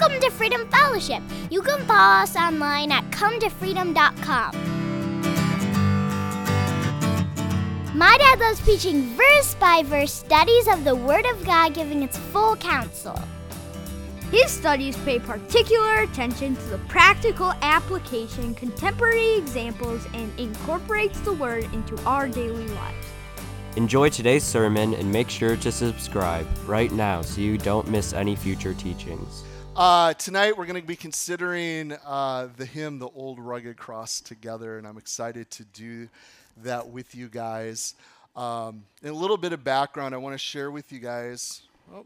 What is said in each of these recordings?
Welcome to Freedom Fellowship. You can follow us online at cometofreedom.com. My dad loves preaching verse by verse studies of the Word of God, giving its full counsel. His studies pay particular attention to the practical application, contemporary examples, and incorporates the Word into our daily lives. Enjoy today's sermon and make sure to subscribe right now so you don't miss any future teachings. Uh, tonight we're going to be considering uh, the hymn, The Old Rugged Cross, together, and I'm excited to do that with you guys. Um, and a little bit of background I want to share with you guys. Oh,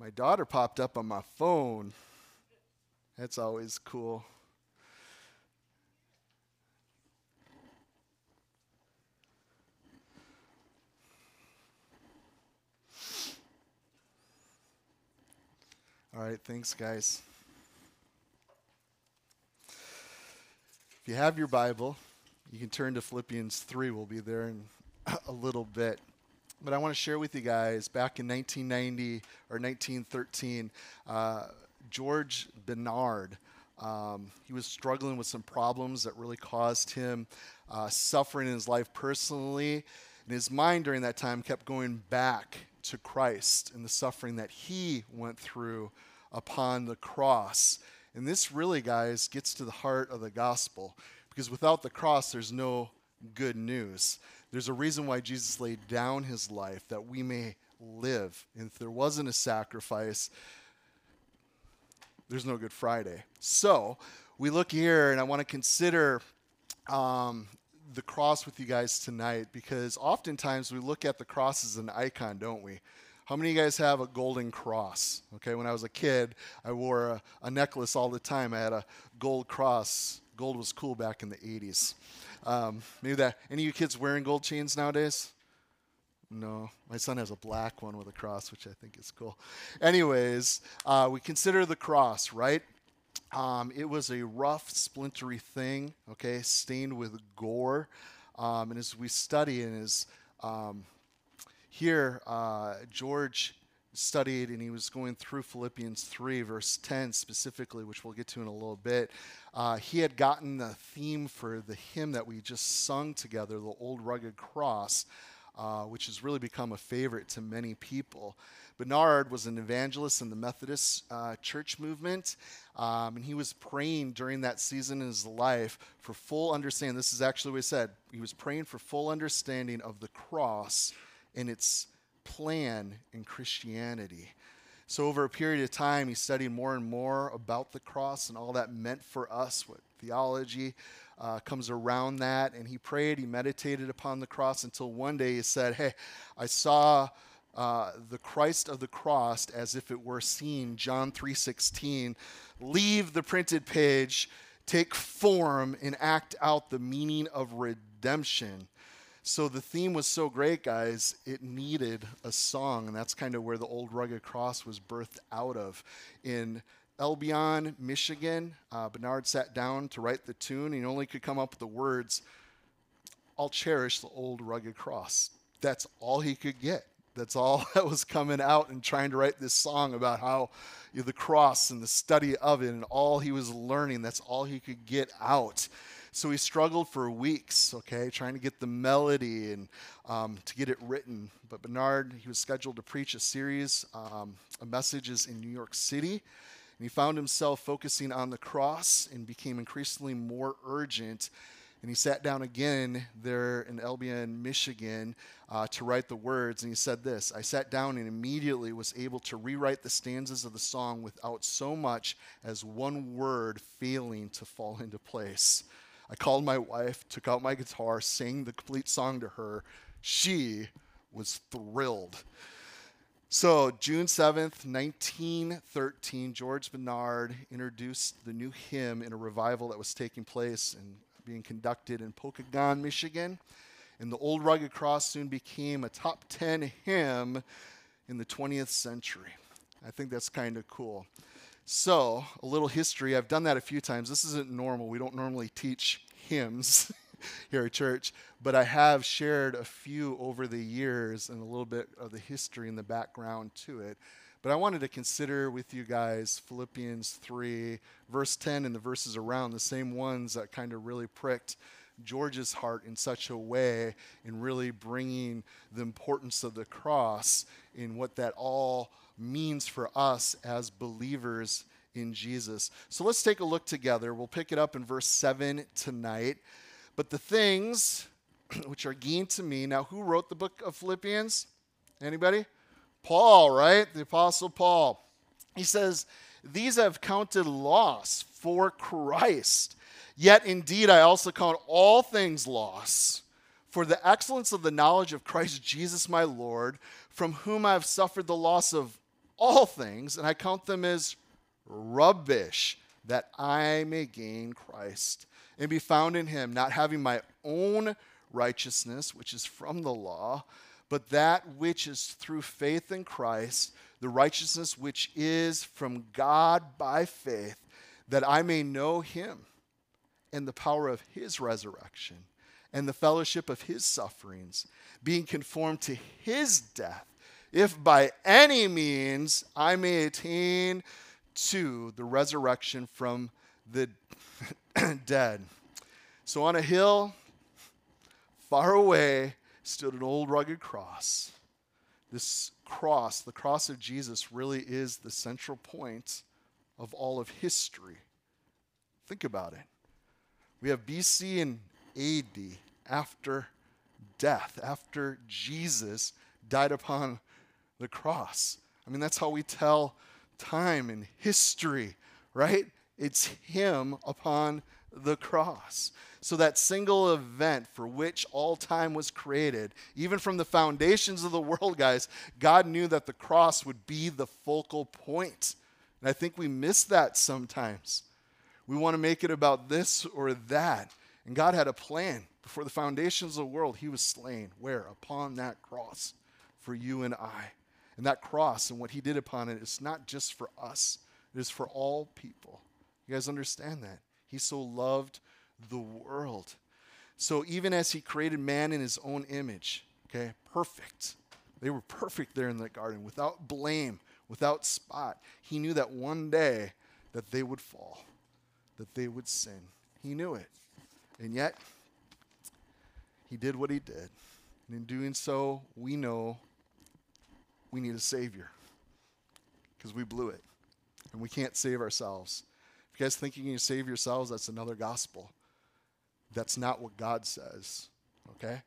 my daughter popped up on my phone. That's always cool. All right, thanks, guys. If you have your Bible, you can turn to Philippians 3. We'll be there in a little bit. But I want to share with you guys back in 1990 or 1913, uh, George Bennard. Um, he was struggling with some problems that really caused him uh, suffering in his life personally. And his mind during that time kept going back to Christ and the suffering that he went through upon the cross. And this really, guys, gets to the heart of the gospel because without the cross, there's no good news. There's a reason why Jesus laid down his life that we may live. And if there wasn't a sacrifice, there's no Good Friday. So we look here, and I want to consider um, the cross with you guys tonight because oftentimes we look at the cross as an icon, don't we? How many of you guys have a golden cross? Okay, when I was a kid, I wore a, a necklace all the time. I had a gold cross. Gold was cool back in the 80s. Um, maybe that. Any of you kids wearing gold chains nowadays? No, my son has a black one with a cross, which I think is cool. Anyways, uh, we consider the cross, right? Um, it was a rough, splintery thing, okay, stained with gore. Um, and as we study and as um, here, uh, George studied and he was going through Philippians 3, verse 10 specifically, which we'll get to in a little bit. Uh, he had gotten the theme for the hymn that we just sung together, The Old Rugged Cross, uh, which has really become a favorite to many people. Bennard was an evangelist in the Methodist uh, church movement, um, and he was praying during that season in his life for full understanding. This is actually what he said. He was praying for full understanding of the cross and its plan in Christianity. So, over a period of time, he studied more and more about the cross and all that meant for us, what theology uh, comes around that. And he prayed, he meditated upon the cross until one day he said, Hey, I saw uh, the Christ of the cross as if it were seen, John 3:16, leave the printed page, take form and act out the meaning of redemption. So the theme was so great, guys, it needed a song, and that's kind of where the old rugged cross was birthed out of. In Albion, Michigan, uh, Bennard sat down to write the tune, and he only could come up with the words, I'll cherish the old rugged cross. That's all he could get. That's all that was coming out and trying to write this song about how you know, the cross and the study of it and all he was learning, that's all he could get out. So he struggled for weeks, okay, trying to get the melody and um, to get it written. But Bennard, he was scheduled to preach a series um, of messages in New York City. And he found himself focusing on the cross and became increasingly more urgent and he sat down again there in Albion, Michigan, uh, to write the words. And he said this I sat down and immediately was able to rewrite the stanzas of the song without so much as one word failing to fall into place. I called my wife, took out my guitar, sang the complete song to her. She was thrilled. So, June 7th, 1913, George Bennard introduced the new hymn in a revival that was taking place in being conducted in Pokagon, Michigan. And the Old Rugged Cross soon became a top 10 hymn in the 20th century. I think that's kind of cool. So, a little history. I've done that a few times. This isn't normal. We don't normally teach hymns. here at church, but I have shared a few over the years and a little bit of the history and the background to it. But I wanted to consider with you guys Philippians 3, verse 10, and the verses around, the same ones that kind of really pricked George's heart in such a way in really bringing the importance of the cross in what that all means for us as believers in Jesus. So let's take a look together. We'll pick it up in verse 7 tonight. But the things which are gained to me. Now, who wrote the book of Philippians? Anybody? Paul, right? The Apostle Paul. He says, These I've counted loss for Christ. Yet indeed, I also count all things loss for the excellence of the knowledge of Christ Jesus my Lord, from whom I have suffered the loss of all things, and I count them as rubbish, that I may gain Christ and be found in him, not having my own righteousness, which is from the law, but that which is through faith in Christ, the righteousness which is from God by faith, that I may know him and the power of his resurrection and the fellowship of his sufferings, being conformed to his death, if by any means I may attain to the resurrection from the dead. So on a hill far away stood an old rugged cross. This cross, the cross of Jesus, really is the central point of all of history. Think about it. We have BC and AD after death, after Jesus died upon the cross. I mean, that's how we tell time and history, right? It's Him upon the cross. So, that single event for which all time was created, even from the foundations of the world, guys, God knew that the cross would be the focal point. And I think we miss that sometimes. We want to make it about this or that. And God had a plan. Before the foundations of the world, He was slain. Where? Upon that cross for you and I. And that cross and what He did upon it is not just for us, it is for all people. You guys understand that? He so loved the world. So even as He created man in His own image, okay, perfect. They were perfect there in the garden, without blame, without spot. He knew that one day that they would fall that they would sin. He knew it. And yet, he did what he did. And in doing so, we know we need a Savior because we blew it. And we can't save ourselves. You guys think you can save yourselves, that's another gospel. That's not what God says. Okay?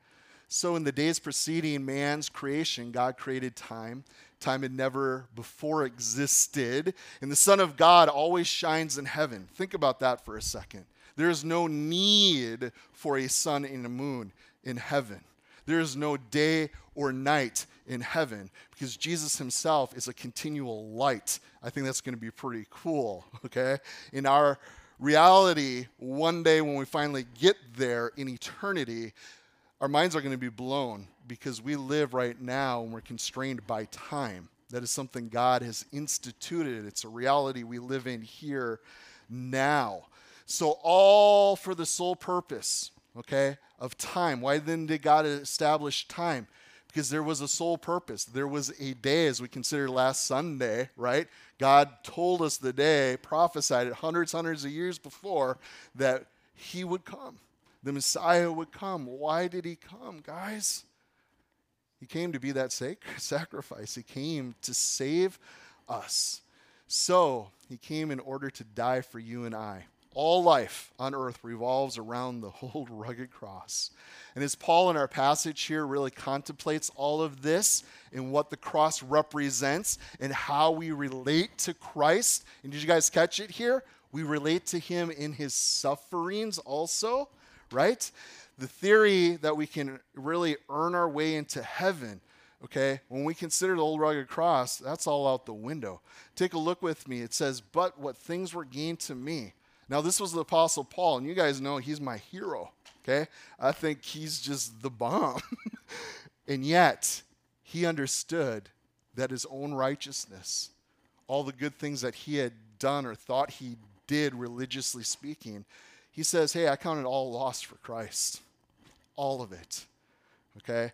So, in the days preceding man's creation, God created time. Time had never before existed. And the Son of God always shines in heaven. Think about that for a second. There is no need for a sun and a moon in heaven. There is no day or night in heaven because Jesus himself is a continual light. I think that's going to be pretty cool, okay? In our reality, one day when we finally get there in eternity, our minds are going to be blown because we live right now and we're constrained by time. That is something God has instituted. It's a reality we live in here now. So, all for the sole purpose, okay, of time. Why then did God establish time? Because there was a sole purpose. There was a day, as we consider last Sunday, right? God told us the day, prophesied it hundreds, hundreds of years before, that He would come the Messiah would come. Why did he come, guys? He came to be that sacrifice. He came to save us. So, he came in order to die for you and I. All life on earth revolves around the old rugged cross. And as Paul in our passage here really contemplates all of this and what the cross represents and how we relate to Christ, and did you guys catch it here? We relate to him in his sufferings also right? The theory that we can really earn our way into heaven, okay, when we consider the old rugged cross, that's all out the window. Take a look with me. It says, But what things were gained to me. Now, this was the Apostle Paul, and you guys know he's my hero, okay? I think he's just the bomb. and yet, he understood that his own righteousness, all the good things that he had done or thought he did religiously speaking, he says, Hey, I count it all lost for Christ. all of it. Okay?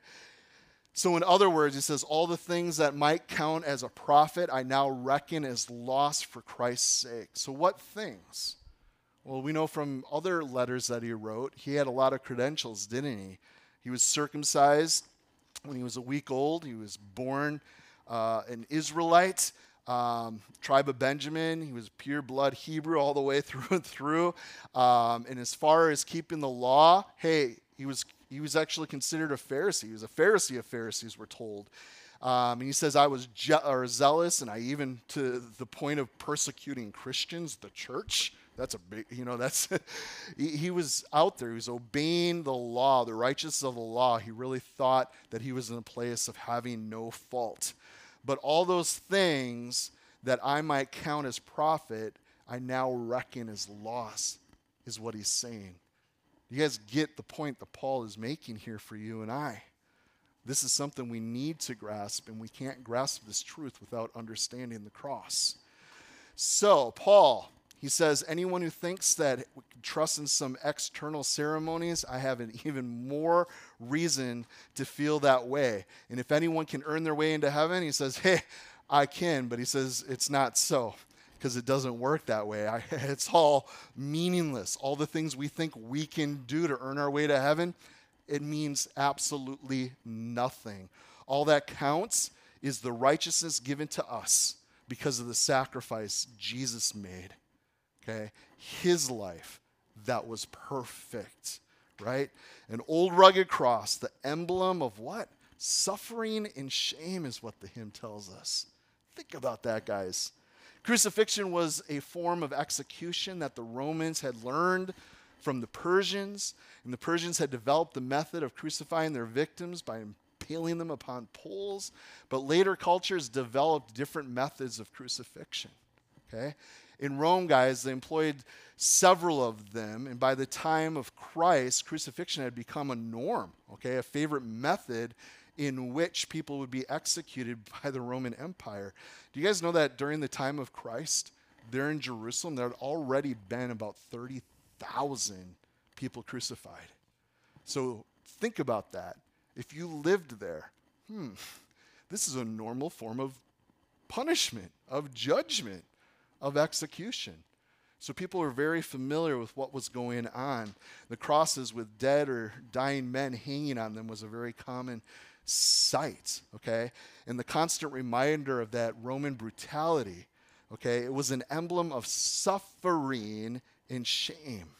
So, in other words, he says, All the things that might count as a profit, I now reckon as loss for Christ's sake. So, what things? Well, we know from other letters that he wrote, he had a lot of credentials, didn't he? He was circumcised when he was a week old, he was born uh, an Israelite. Um, tribe of Benjamin. He was pure blood Hebrew all the way through and through. Um, and as far as keeping the law, hey, he was he was actually considered a Pharisee. He was a Pharisee of Pharisees, we're told. Um, and he says, I was je- zealous, and I even to the point of persecuting Christians, the church. That's a big, you know, that's, he, he was out there. He was obeying the law, the righteousness of the law. He really thought that he was in a place of having no fault. But all those things that I might count as profit, I now reckon as loss, is what he's saying. You guys get the point that Paul is making here for you and I. This is something we need to grasp, and we can't grasp this truth without understanding the cross. So, Paul, he says, anyone who thinks that trusts in some external ceremonies, I have an even more reason to feel that way. And if anyone can earn their way into heaven, he says, hey, I can, but he says it's not so because it doesn't work that way. I, it's all meaningless. All the things we think we can do to earn our way to heaven, it means absolutely nothing. All that counts is the righteousness given to us because of the sacrifice Jesus made. Okay? His life that was perfect, right? An old rugged cross, the emblem of what? Suffering and shame is what the hymn tells us. Think about that, guys. Crucifixion was a form of execution that the Romans had learned from the Persians, and the Persians had developed the method of crucifying their victims by impaling them upon poles. But later cultures developed different methods of crucifixion. Okay? In Rome, guys, they employed several of them, and by the time of Christ, crucifixion had become a norm, okay, a favorite method in which people would be executed by the Roman Empire. Do you guys know that during the time of Christ, there in Jerusalem, there had already been about 30,000 people crucified? So think about that. If you lived there, hmm, this is a normal form of punishment, of judgment, of execution. So people were very familiar with what was going on. The crosses with dead or dying men hanging on them was a very common sight, okay? And the constant reminder of that Roman brutality, okay? It was an emblem of suffering and shame.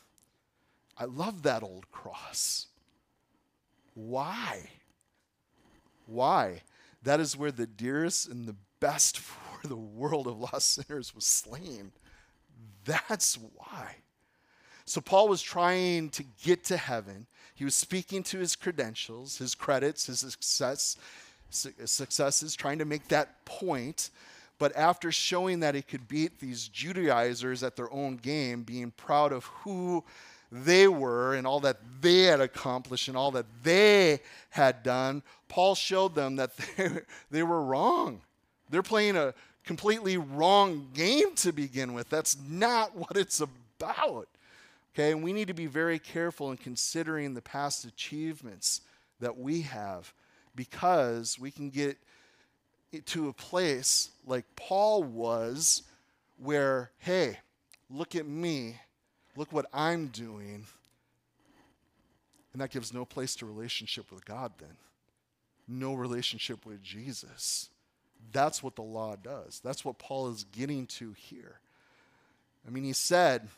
I love that old cross. Why? Why? That is where the dearest and the best for the world of lost sinners was slain. That's why. So Paul was trying to get to heaven. He was speaking to his credentials, his credits, his success, successes, trying to make that point. But after showing that he could beat these Judaizers at their own game, being proud of who they were and all that they had accomplished and all that they had done, Paul showed them that they, they were wrong. They're playing a completely wrong game to begin with. That's not what it's about. Okay, and we need to be very careful in considering the past achievements that we have because we can get to a place like Paul was where, hey, look at me, look what I'm doing. And that gives no place to relationship with God then. No relationship with Jesus. That's what the law does. That's what Paul is getting to here. I mean, he said,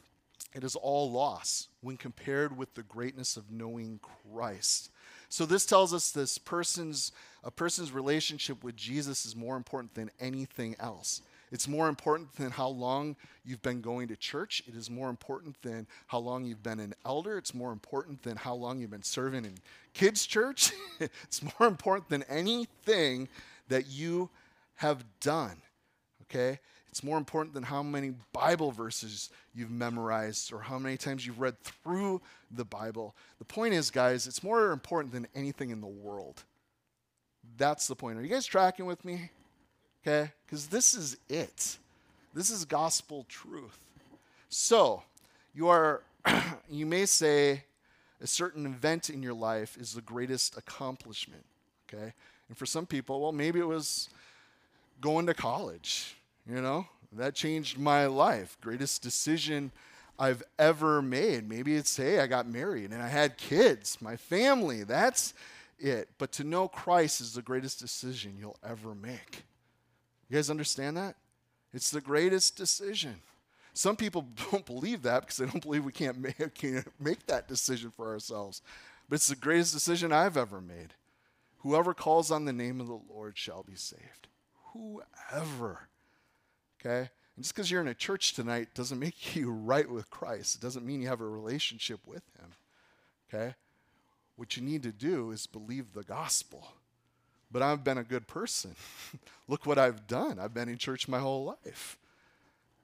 it is all loss when compared with the greatness of knowing Christ. So this tells us this person's a person's relationship with Jesus is more important than anything else. It's more important than how long you've been going to church. It is more important than how long you've been an elder. It's more important than how long you've been serving in kids' church. it's more important than anything that you have done. Okay? It's more important than how many Bible verses you've memorized or how many times you've read through the Bible. The point is, guys, it's more important than anything in the world. That's the point. Are you guys tracking with me? Okay? Because this is it. This is gospel truth. So, you are, you may say, a certain event in your life is the greatest accomplishment. Okay? And for some people, well, maybe it was going to college, you know? That changed my life. Greatest decision I've ever made. Maybe it's, hey, I got married and I had kids, my family. That's it. But to know Christ is the greatest decision you'll ever make. You guys understand that? It's the greatest decision. Some people don't believe that because they don't believe we can't make, can't make that decision for ourselves. But it's the greatest decision I've ever made. Whoever calls on the name of the Lord shall be saved. Whoever. Okay? And just because you're in a church tonight doesn't make you right with Christ. It doesn't mean you have a relationship with Him. Okay? What you need to do is believe the gospel. But I've been a good person. Look what I've done. I've been in church my whole life.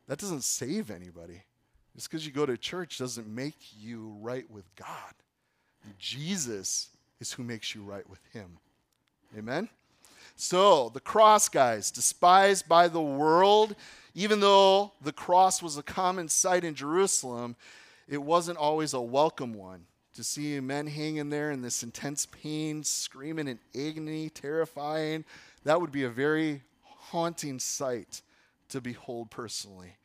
That doesn't save anybody. Just because you go to church doesn't make you right with God. Jesus is who makes you right with Him. Amen? So, the cross, guys, despised by the world, even though the cross was a common sight in Jerusalem, it wasn't always a welcome one. To see men hanging there in this intense pain, screaming in agony, terrifying, that would be a very haunting sight to behold personally.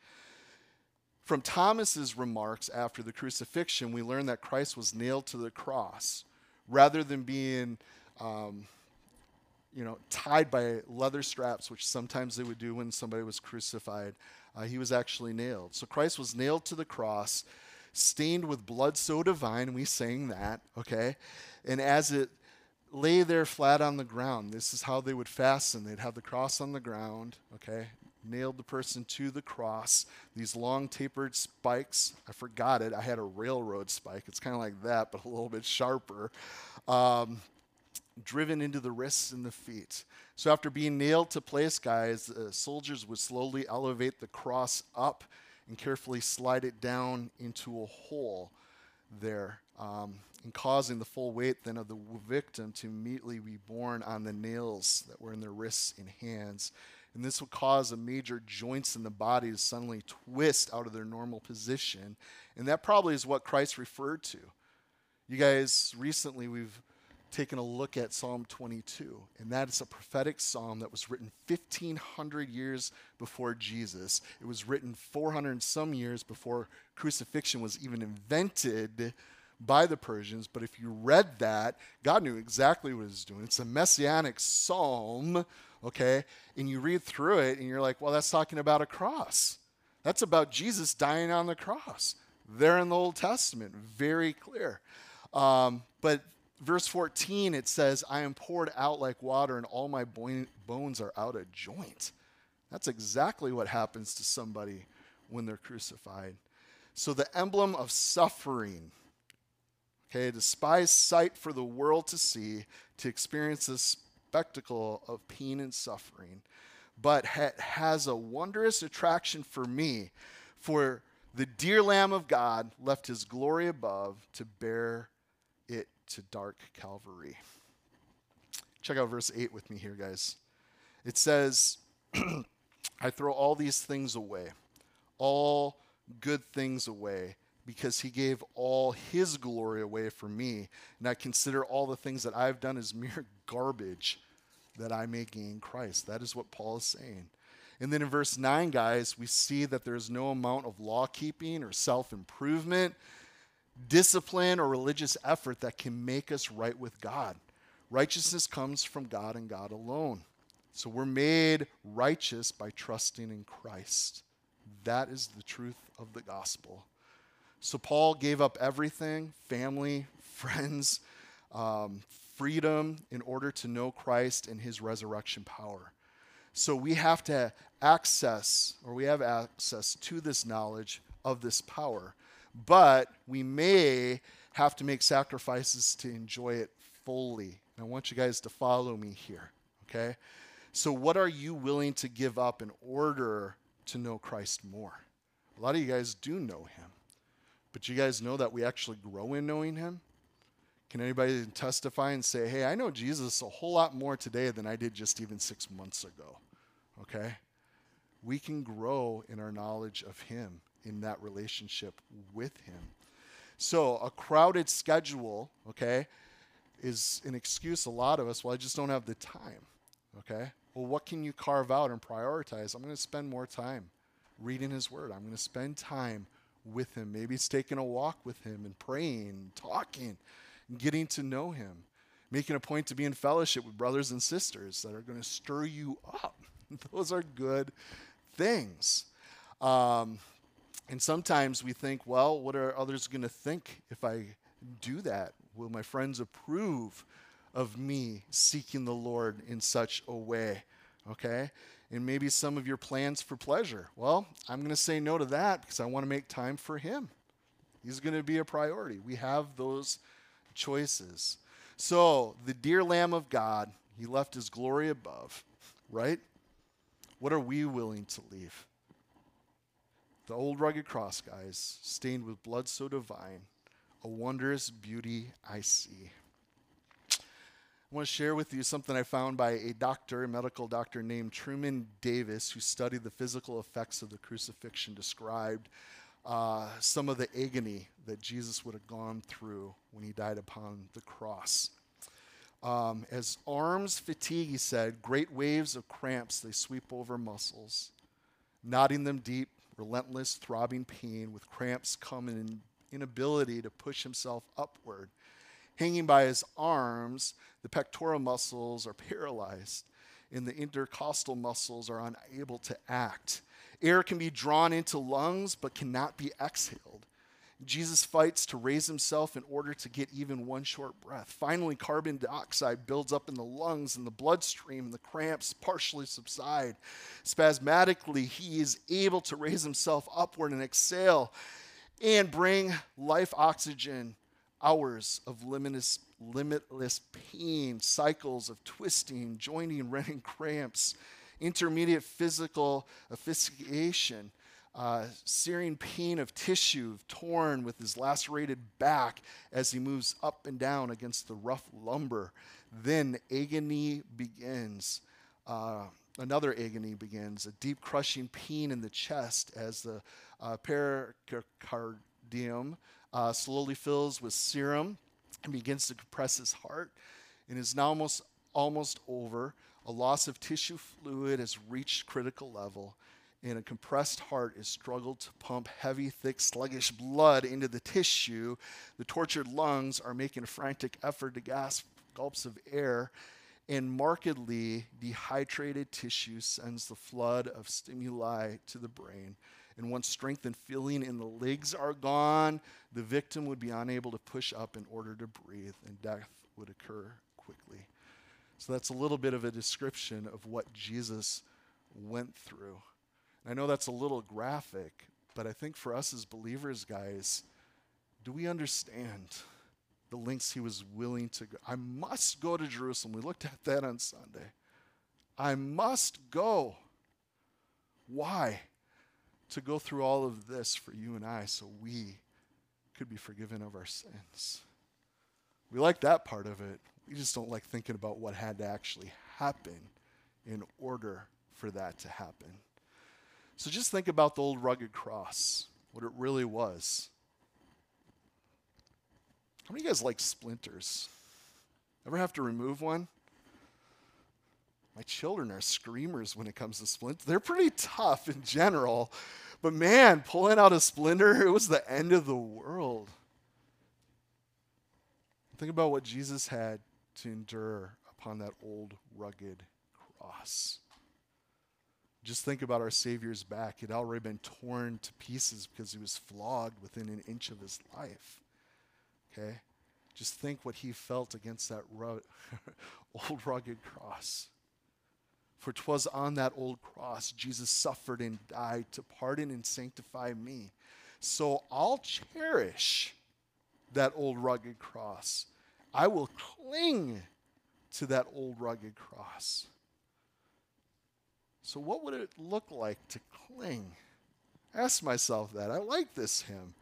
From Thomas's remarks after the crucifixion, we learn that Christ was nailed to the cross rather than being um, you know, tied by leather straps, which sometimes they would do when somebody was crucified. Uh, he was actually nailed. So Christ was nailed to the cross, stained with blood so divine. We sang that, okay? And as it lay there flat on the ground, this is how they would fasten. They'd have the cross on the ground, okay? Nailed the person to the cross. These long tapered spikes. I forgot it. I had a railroad spike. It's kind of like that, but a little bit sharper. Um, driven into the wrists and the feet. So after being nailed to place, guys, uh, soldiers would slowly elevate the cross up and carefully slide it down into a hole there, um, and causing the full weight then of the victim to immediately be borne on the nails that were in their wrists and hands. And this would cause the major joints in the body to suddenly twist out of their normal position. And that probably is what Christ referred to. You guys, recently we've taken a look at Psalm 22, and that is a prophetic psalm that was written 1,500 years before Jesus. It was written 400 and some years before crucifixion was even invented by the Persians. But if you read that, God knew exactly what he was doing. It's a messianic psalm, okay? And you read through it, and you're like, well, that's talking about a cross. That's about Jesus dying on the cross. There in the Old Testament, very clear. Um, but verse 14, it says, I am poured out like water, and all my bones are out of joint. That's exactly what happens to somebody when they're crucified. So, the emblem of suffering, okay, despised sight for the world to see, to experience this spectacle of pain and suffering, but ha- has a wondrous attraction for me, for the dear Lamb of God left his glory above to bear it to dark Calvary. Check out verse 8 with me here, guys. It says, I throw all these things away, all good things away, because he gave all his glory away for me. And I consider all the things that I've done as mere garbage that I may gain Christ. That is what Paul is saying. And then in verse 9, guys, we see that there's no amount of law keeping or self improvement discipline or religious effort that can make us right with God. Righteousness comes from God and God alone. So we're made righteous by trusting in Christ. That is the truth of the gospel. So Paul gave up everything family, friends, um, freedom in order to know Christ and his resurrection power. So we have to access, or we have access to this knowledge of this power but we may have to make sacrifices to enjoy it fully. And I want you guys to follow me here, okay? So, what are you willing to give up in order to know Christ more? A lot of you guys do know him, but you guys know that we actually grow in knowing him? Can anybody testify and say, hey, I know Jesus a whole lot more today than I did just even six months ago? Okay? We can grow in our knowledge of him in that relationship with Him. So, a crowded schedule, okay, is an excuse a lot of us, well, I just don't have the time, okay? Well, what can you carve out and prioritize? I'm going to spend more time reading His Word. I'm going to spend time with Him. Maybe it's taking a walk with Him and praying, and talking, and getting to know Him. Making a point to be in fellowship with brothers and sisters that are going to stir you up. Those are good things. Um, and sometimes we think, well, what are others going to think if I do that? Will my friends approve of me seeking the Lord in such a way? Okay? And maybe some of your plans for pleasure. Well, I'm going to say no to that because I want to make time for Him. He's going to be a priority. We have those choices. So, the dear Lamb of God, He left His glory above, right? What are we willing to leave? The old rugged cross, guys, stained with blood so divine, a wondrous beauty I see. I want to share with you something I found by a doctor, a medical doctor named Truman Davis, who studied the physical effects of the crucifixion, described uh, some of the agony that Jesus would have gone through when he died upon the cross. Um, as arms fatigue, he said, great waves of cramps they sweep over muscles, knotting them deep, relentless, throbbing pain, with cramps come an inability to push himself upward. Hanging by his arms, the pectoral muscles are paralyzed, and the intercostal muscles are unable to act. Air can be drawn into lungs but cannot be exhaled. Jesus fights to raise himself in order to get even one short breath. Finally, carbon dioxide builds up in the lungs and the bloodstream, and the cramps partially subside. Spasmodically, he is able to raise himself upward and exhale and bring life oxygen. Hours of limitless, limitless pain, cycles of twisting, joining, rending cramps, intermediate physical asphyxiation uh, searing pain of tissue torn with his lacerated back as he moves up and down against the rough lumber. Then agony begins. Uh, another agony begins, a deep crushing pain in the chest as the uh, pericardium uh, slowly fills with serum and begins to compress his heart. And is now almost, almost over. A loss of tissue fluid has reached critical level and a compressed heart is struggled to pump heavy, thick, sluggish blood into the tissue. The tortured lungs are making a frantic effort to gasp gulps of air, and markedly dehydrated tissue sends the flood of stimuli to the brain. And once strength and feeling in the legs are gone, the victim would be unable to push up in order to breathe, and death would occur quickly. So that's a little bit of a description of what Jesus went through. I know that's a little graphic, but I think for us as believers, guys, do we understand the lengths he was willing to go? I must go to Jerusalem. We looked at that on Sunday. I must go. Why? To go through all of this for you and I so we could be forgiven of our sins. We like that part of it. We just don't like thinking about what had to actually happen in order for that to happen. So just think about the old rugged cross, what it really was. How many of you guys like splinters? Ever have to remove one? My children are screamers when it comes to splinters. They're pretty tough in general, but man, pulling out a splinter, it was the end of the world. Think about what Jesus had to endure upon that old rugged cross. Just think about our Savior's back. It had already been torn to pieces because he was flogged within an inch of his life. Okay? Just think what he felt against that ru- old rugged cross. For 'twas on that old cross Jesus suffered and died to pardon and sanctify me. So I'll cherish that old rugged cross. I will cling to that old rugged cross. So, what would it look like to cling? Ask myself that. I like this hymn.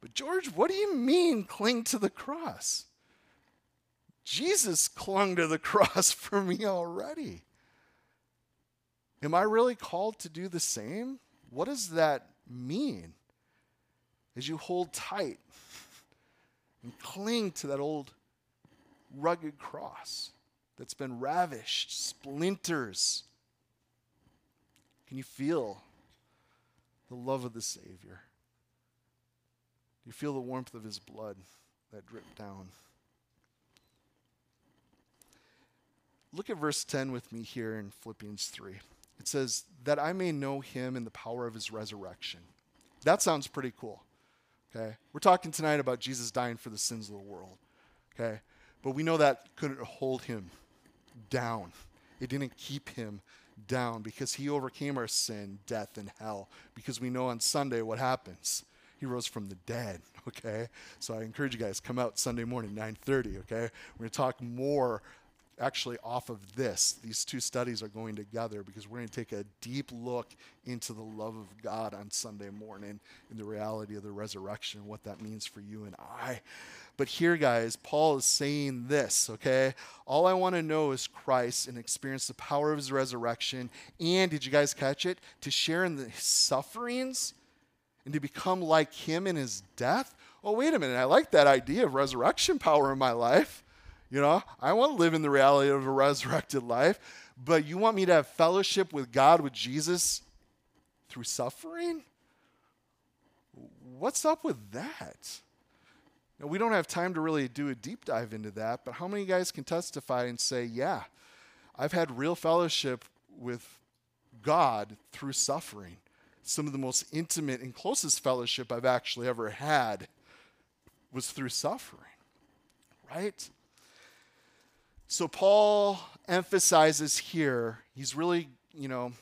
But, George, what do you mean cling to the cross? Jesus clung to the cross for me already. Am I really called to do the same? What does that mean? as you hold tight and cling to that old rugged cross that's been ravished, splinters. Can you feel the love of the Savior? Do you feel the warmth of his blood that dripped down? Look at verse 10 with me here in Philippians 3. It says, That I may know him in the power of his resurrection. That sounds pretty cool. Okay? We're talking tonight about Jesus dying for the sins of the world. Okay? But we know that couldn't hold him down. It didn't keep him down because he overcame our sin, death, and hell. Because we know on Sunday what happens. He rose from the dead, okay? So I encourage you guys come out Sunday morning 9:30, okay? We're going to talk more actually off of this. These two studies are going together because we're going to take a deep look into the love of God on Sunday morning and the reality of the resurrection and what that means for you and I. But here, guys, Paul is saying this, okay? All I want to know is Christ and experience the power of his resurrection. And did you guys catch it? To share in the sufferings and to become like him in his death. Oh, wait a minute. I like that idea of resurrection power in my life. You know, I want to live in the reality of a resurrected life, but you want me to have fellowship with God, with Jesus through suffering? What's up with that? Now, we don't have time to really do a deep dive into that, but how many guys can testify and say, yeah, I've had real fellowship with God through suffering? Some of the most intimate and closest fellowship I've actually ever had was through suffering, right? So Paul emphasizes here, he's really, you know,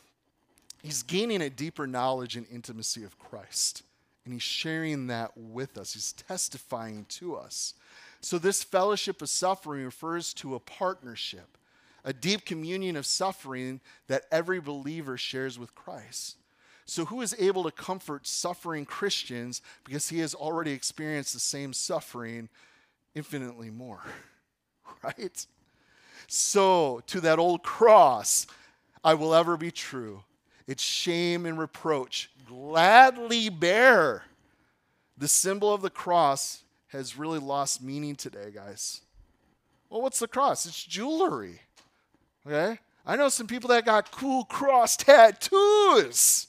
he's gaining a deeper knowledge and intimacy of Christ. And he's sharing that with us, he's testifying to us. So, this fellowship of suffering refers to a partnership, a deep communion of suffering that every believer shares with Christ. So, who is able to comfort suffering Christians because he has already experienced the same suffering infinitely more? Right? So, to that old cross, I will ever be true. Its shame and reproach gladly bear. The symbol of the cross has really lost meaning today, guys. Well, what's the cross? It's jewelry. Okay? I know some people that got cool cross tattoos.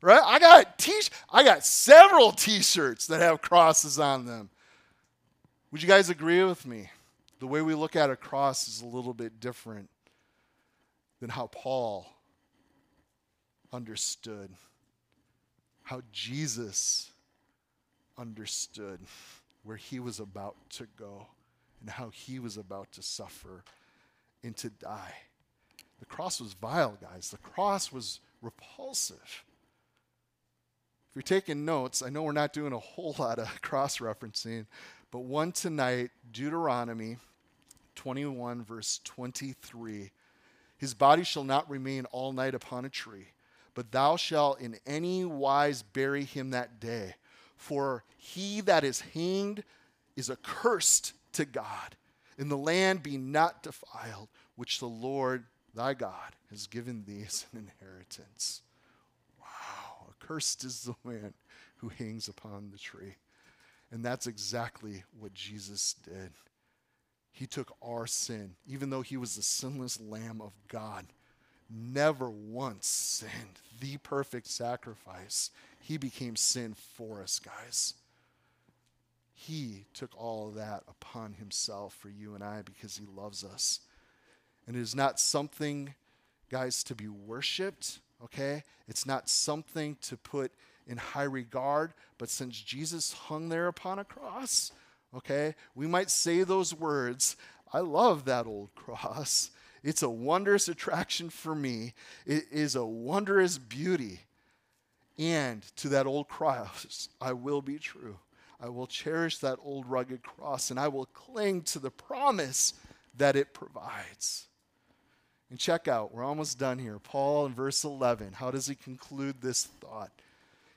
Right? I got t I got several t-shirts that have crosses on them. Would you guys agree with me? The way we look at a cross is a little bit different than how Paul understood, how Jesus understood where he was about to go and how he was about to suffer and to die. The cross was vile, guys. The cross was repulsive. If you're taking notes, I know we're not doing a whole lot of cross referencing, but one tonight, Deuteronomy 21, verse 23. His body shall not remain all night upon a tree, but thou shalt in any wise bury him that day. For he that is hanged is accursed to God, and the land be not defiled, which the Lord thy God has given thee as an inheritance. Wow, accursed is the man who hangs upon the tree. And that's exactly what Jesus did. He took our sin, even though he was the sinless Lamb of God, never once sinned, the perfect sacrifice. He became sin for us, guys. He took all of that upon himself for you and I because he loves us. And it is not something, guys, to be worshiped, okay? It's not something to put in high regard, but since Jesus hung there upon a cross, okay? We might say those words. I love that old cross. It's a wondrous attraction for me. It is a wondrous beauty. And to that old cross, I will be true. I will cherish that old rugged cross and I will cling to the promise that it provides. And check out, we're almost done here. Paul in verse 11, how does he conclude this thought?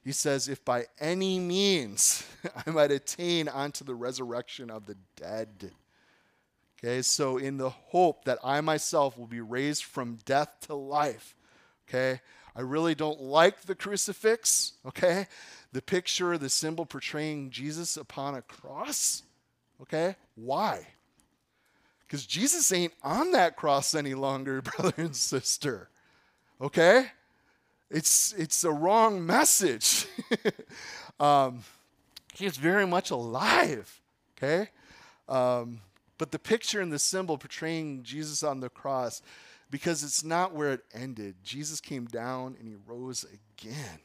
He says, If by any means I might attain unto the resurrection of the dead. Okay, so in the hope that I myself will be raised from death to life. Okay, I really don't like the crucifix, okay? The picture, the symbol portraying Jesus upon a cross, okay? Why? Because Jesus ain't on that cross any longer, brother and sister, okay? It's, it's a wrong message. um, he is very much alive, okay? Um, but the picture and the symbol portraying Jesus on the cross, because it's not where it ended. Jesus came down and he rose again.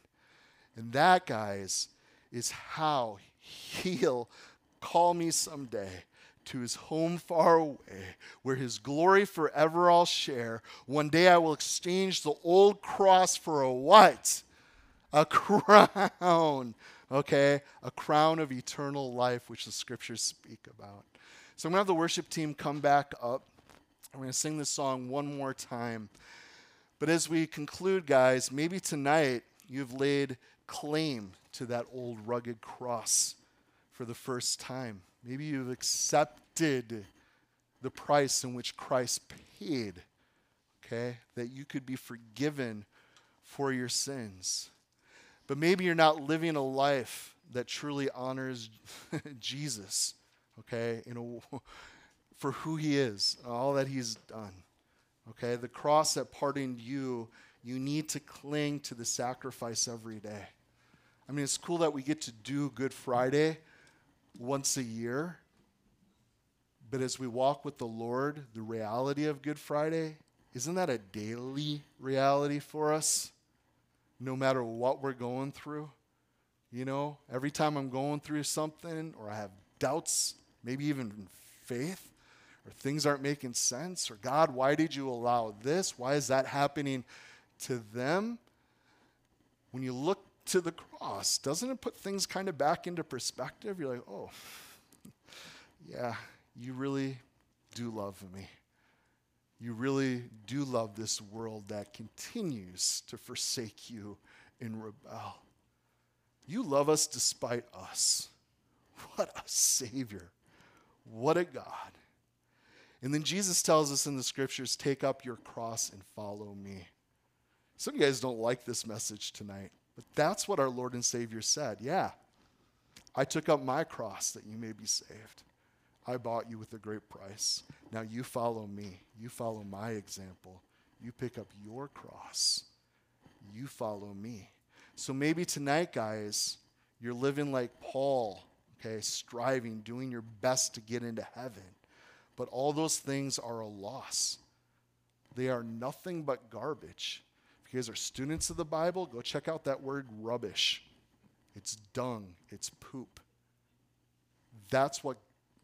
And that, guys, is how he'll call me someday to his home far away, where his glory forever I'll share. One day I will exchange the old cross for a what? A crown. Okay? A crown of eternal life, which the scriptures speak about. So I'm going to have the worship team come back up. I'm going to sing this song one more time. But as we conclude, guys, maybe tonight you've laid claim to that old rugged cross for the first time. Maybe you've accepted the price in which Christ paid, okay, that you could be forgiven for your sins. But maybe you're not living a life that truly honors Jesus okay, in a, for who he is, all that he's done. Okay, the cross that pardoned you, you need to cling to the sacrifice every day. I mean, it's cool that we get to do Good Friday once a year, but as we walk with the Lord, the reality of Good Friday, isn't that a daily reality for us? No matter what we're going through? You know, every time I'm going through something or I have doubts maybe even faith, or things aren't making sense, or God, why did you allow this? Why is that happening to them? When you look to the cross, doesn't it put things kind of back into perspective? You're like, oh, yeah, you really do love me. You really do love this world that continues to forsake you and rebel. You love us despite us. What a Savior. What a God. And then Jesus tells us in the scriptures take up your cross and follow me. Some of you guys don't like this message tonight, but that's what our Lord and Savior said. Yeah, I took up my cross that you may be saved. I bought you with a great price. Now you follow me. You follow my example. You pick up your cross. You follow me. So maybe tonight, guys, you're living like Paul okay, striving, doing your best to get into heaven. But all those things are a loss. They are nothing but garbage. You guys are students of the Bible, go check out that word rubbish. It's dung, it's poop. That's what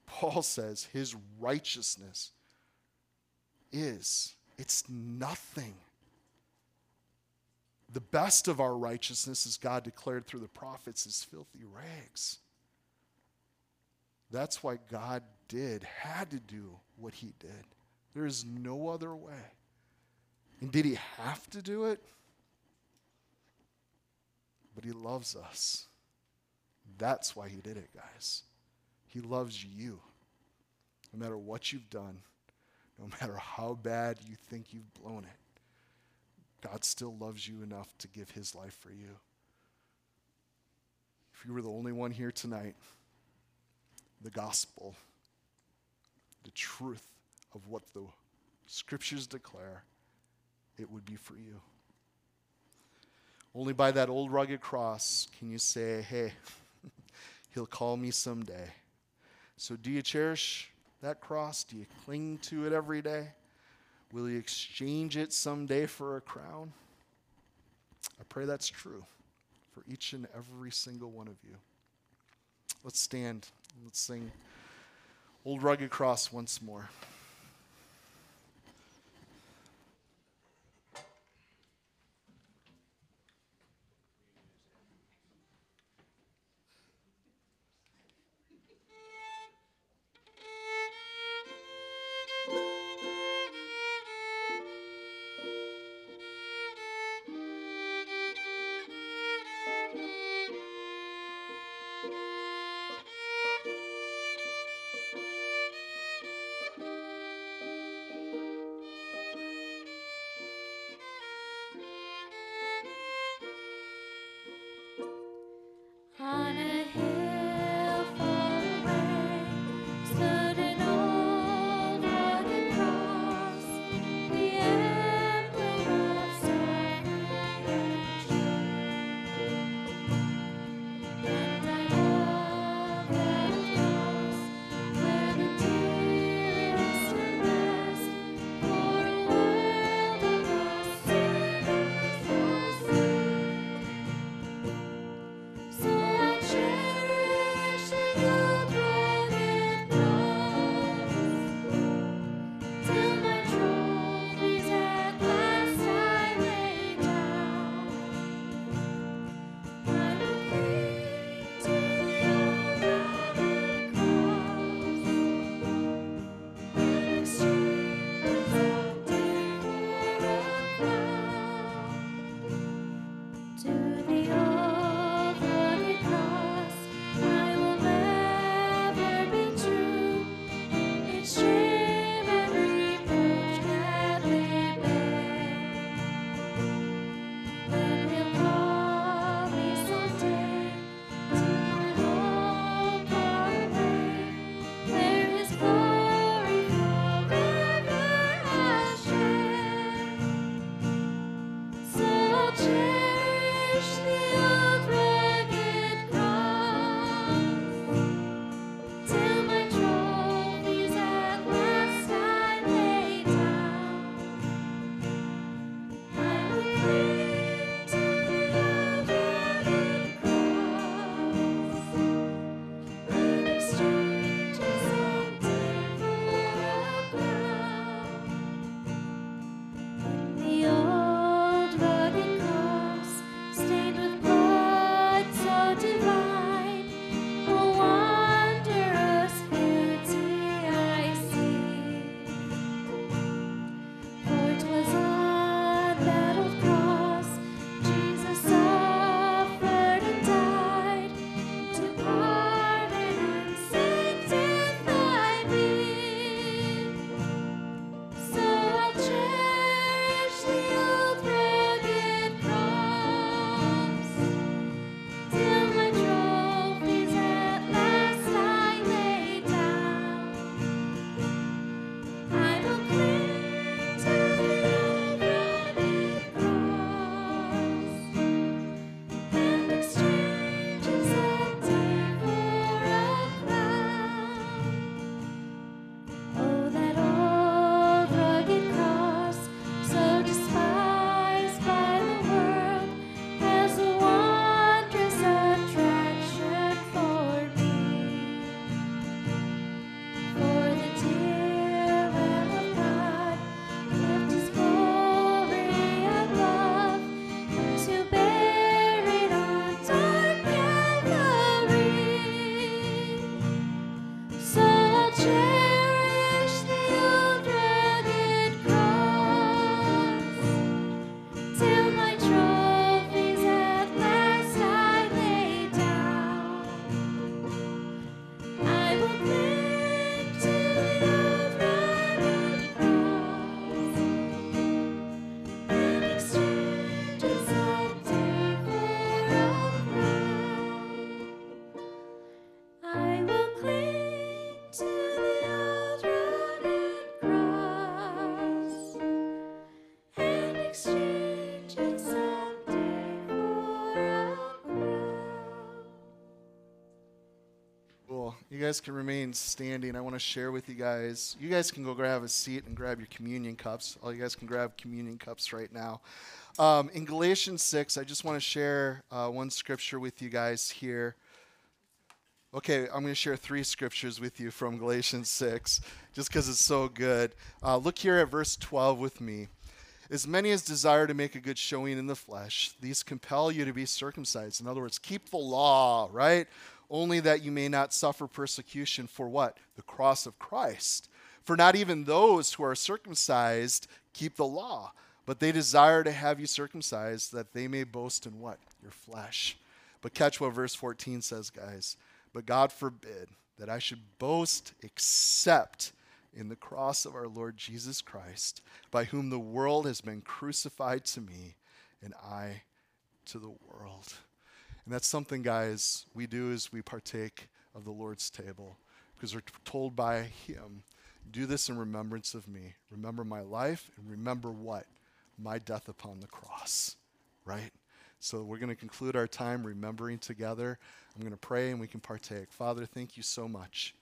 Paul says his righteousness is. It's nothing. The best of our righteousness, as God declared through the prophets, is filthy rags. That's why God did, had to do what he did. There is no other way. And did he have to do it? But he loves us. That's why he did it, guys. He loves you. No matter what you've done, no matter how bad you think you've blown it, God still loves you enough to give his life for you. If you were the only one here tonight, the gospel, the truth of what the scriptures declare, it would be for you. Only by that old rugged cross can you say, hey, he'll call me someday. So, do you cherish that cross? Do you cling to it every day? Will you exchange it someday for a crown? I pray that's true for each and every single one of you. Let's stand. Let's sing Old Rugged Cross once more. Guys can remain standing, I want to share with you guys. You guys can go grab a seat and grab your communion cups. All you guys can grab communion cups right now. Um, in Galatians 6, I just want to share uh, one scripture with you guys here. Okay, I'm going to share three scriptures with you from Galatians 6, just because it's so good. Uh, look here at verse 12 with me. As many as desire to make a good showing in the flesh, these compel you to be circumcised. In other words, keep the law, right? Only that you may not suffer persecution for what? The cross of Christ. For not even those who are circumcised keep the law, but they desire to have you circumcised that they may boast in what? Your flesh. But catch what verse 14 says, guys. But God forbid that I should boast except in the cross of our Lord Jesus Christ, by whom the world has been crucified to me, and I to the world. And that's something, guys, we do as we partake of the Lord's table because we're told by Him, do this in remembrance of me. Remember my life and remember what? My death upon the cross, right? So we're going to conclude our time remembering together. I'm going to pray and we can partake. Father, thank you so much.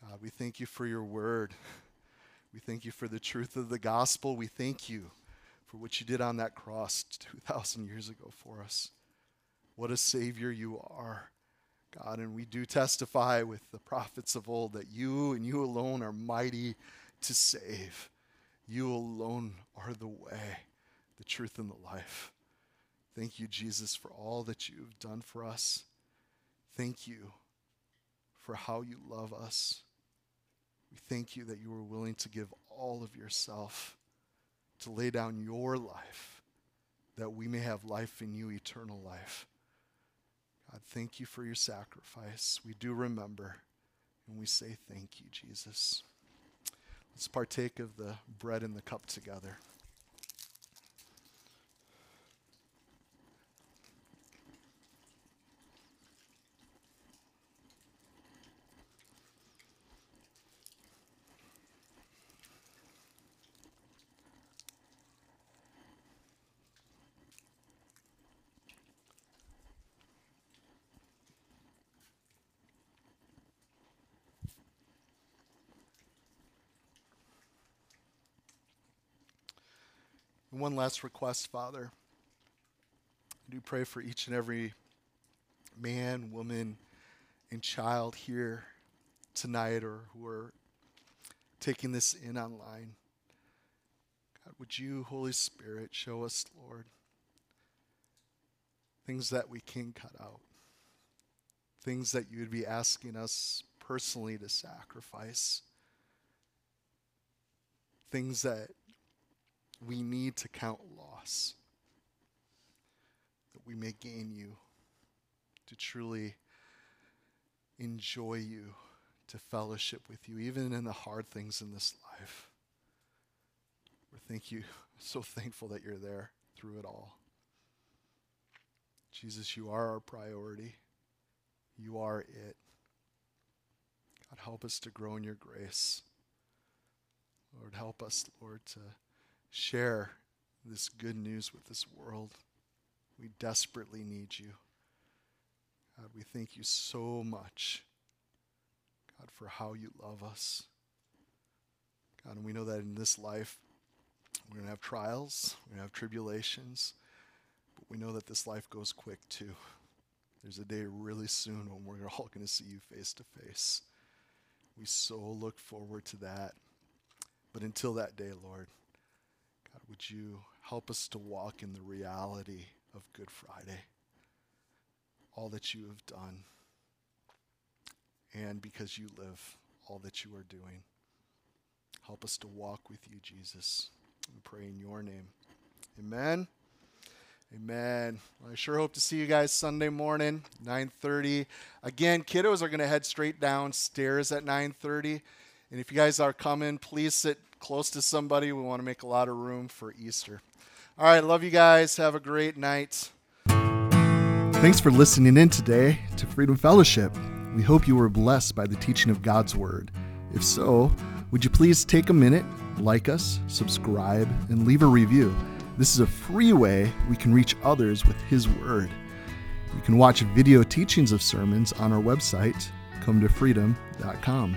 God, we thank you for your word. We thank you for the truth of the gospel. We thank you for what you did on that cross 2,000 years ago for us. What a Savior you are, God. And we do testify with the prophets of old that you and you alone are mighty to save. You alone are the way, the truth, and the life. Thank you, Jesus, for all that you've done for us. Thank you for how you love us. We thank you that you were willing to give all of yourself, to lay down your life, that we may have life in you, eternal life. God, thank you for your sacrifice. We do remember, and we say thank you, Jesus. Let's partake of the bread and the cup together. And one last request, Father. I do pray for each and every man, woman, and child here tonight or who are taking this in online. God, would you, Holy Spirit, show us, Lord, things that we can cut out, things that you would be asking us personally to sacrifice, things that we need to count loss, that we may gain you, to truly enjoy you, to fellowship with you, even in the hard things in this life. We're thank you, so thankful that you're there through it all. Jesus, you are our priority. You are it. God, help us to grow in your grace. Lord, help us, Lord, to share this good news with this world. We desperately need you. God, we thank you so much, God, for how you love us. God, and we know that in this life, we're going to have trials, we're going to have tribulations, but we know that this life goes quick too. There's a day really soon when we're all going to see you face to face. We so look forward to that. But until that day, Lord, would you help us to walk in the reality of Good Friday? All that you have done, and because you live, all that you are doing. Help us to walk with you, Jesus. We pray in your name. Amen. Amen. Well, I sure hope to see you guys Sunday morning, 9:30. Again, kiddos are going to head straight downstairs at 9:30. And if you guys are coming, please sit close to somebody. We want to make a lot of room for Easter. All right, love you guys. Have a great night. Thanks for listening in today to Freedom Fellowship. We hope you were blessed by the teaching of God's Word. If so, would you please take a minute, like us, subscribe, and leave a review? This is a free way we can reach others with His Word. You can watch video teachings of sermons on our website, cometofreedom.com.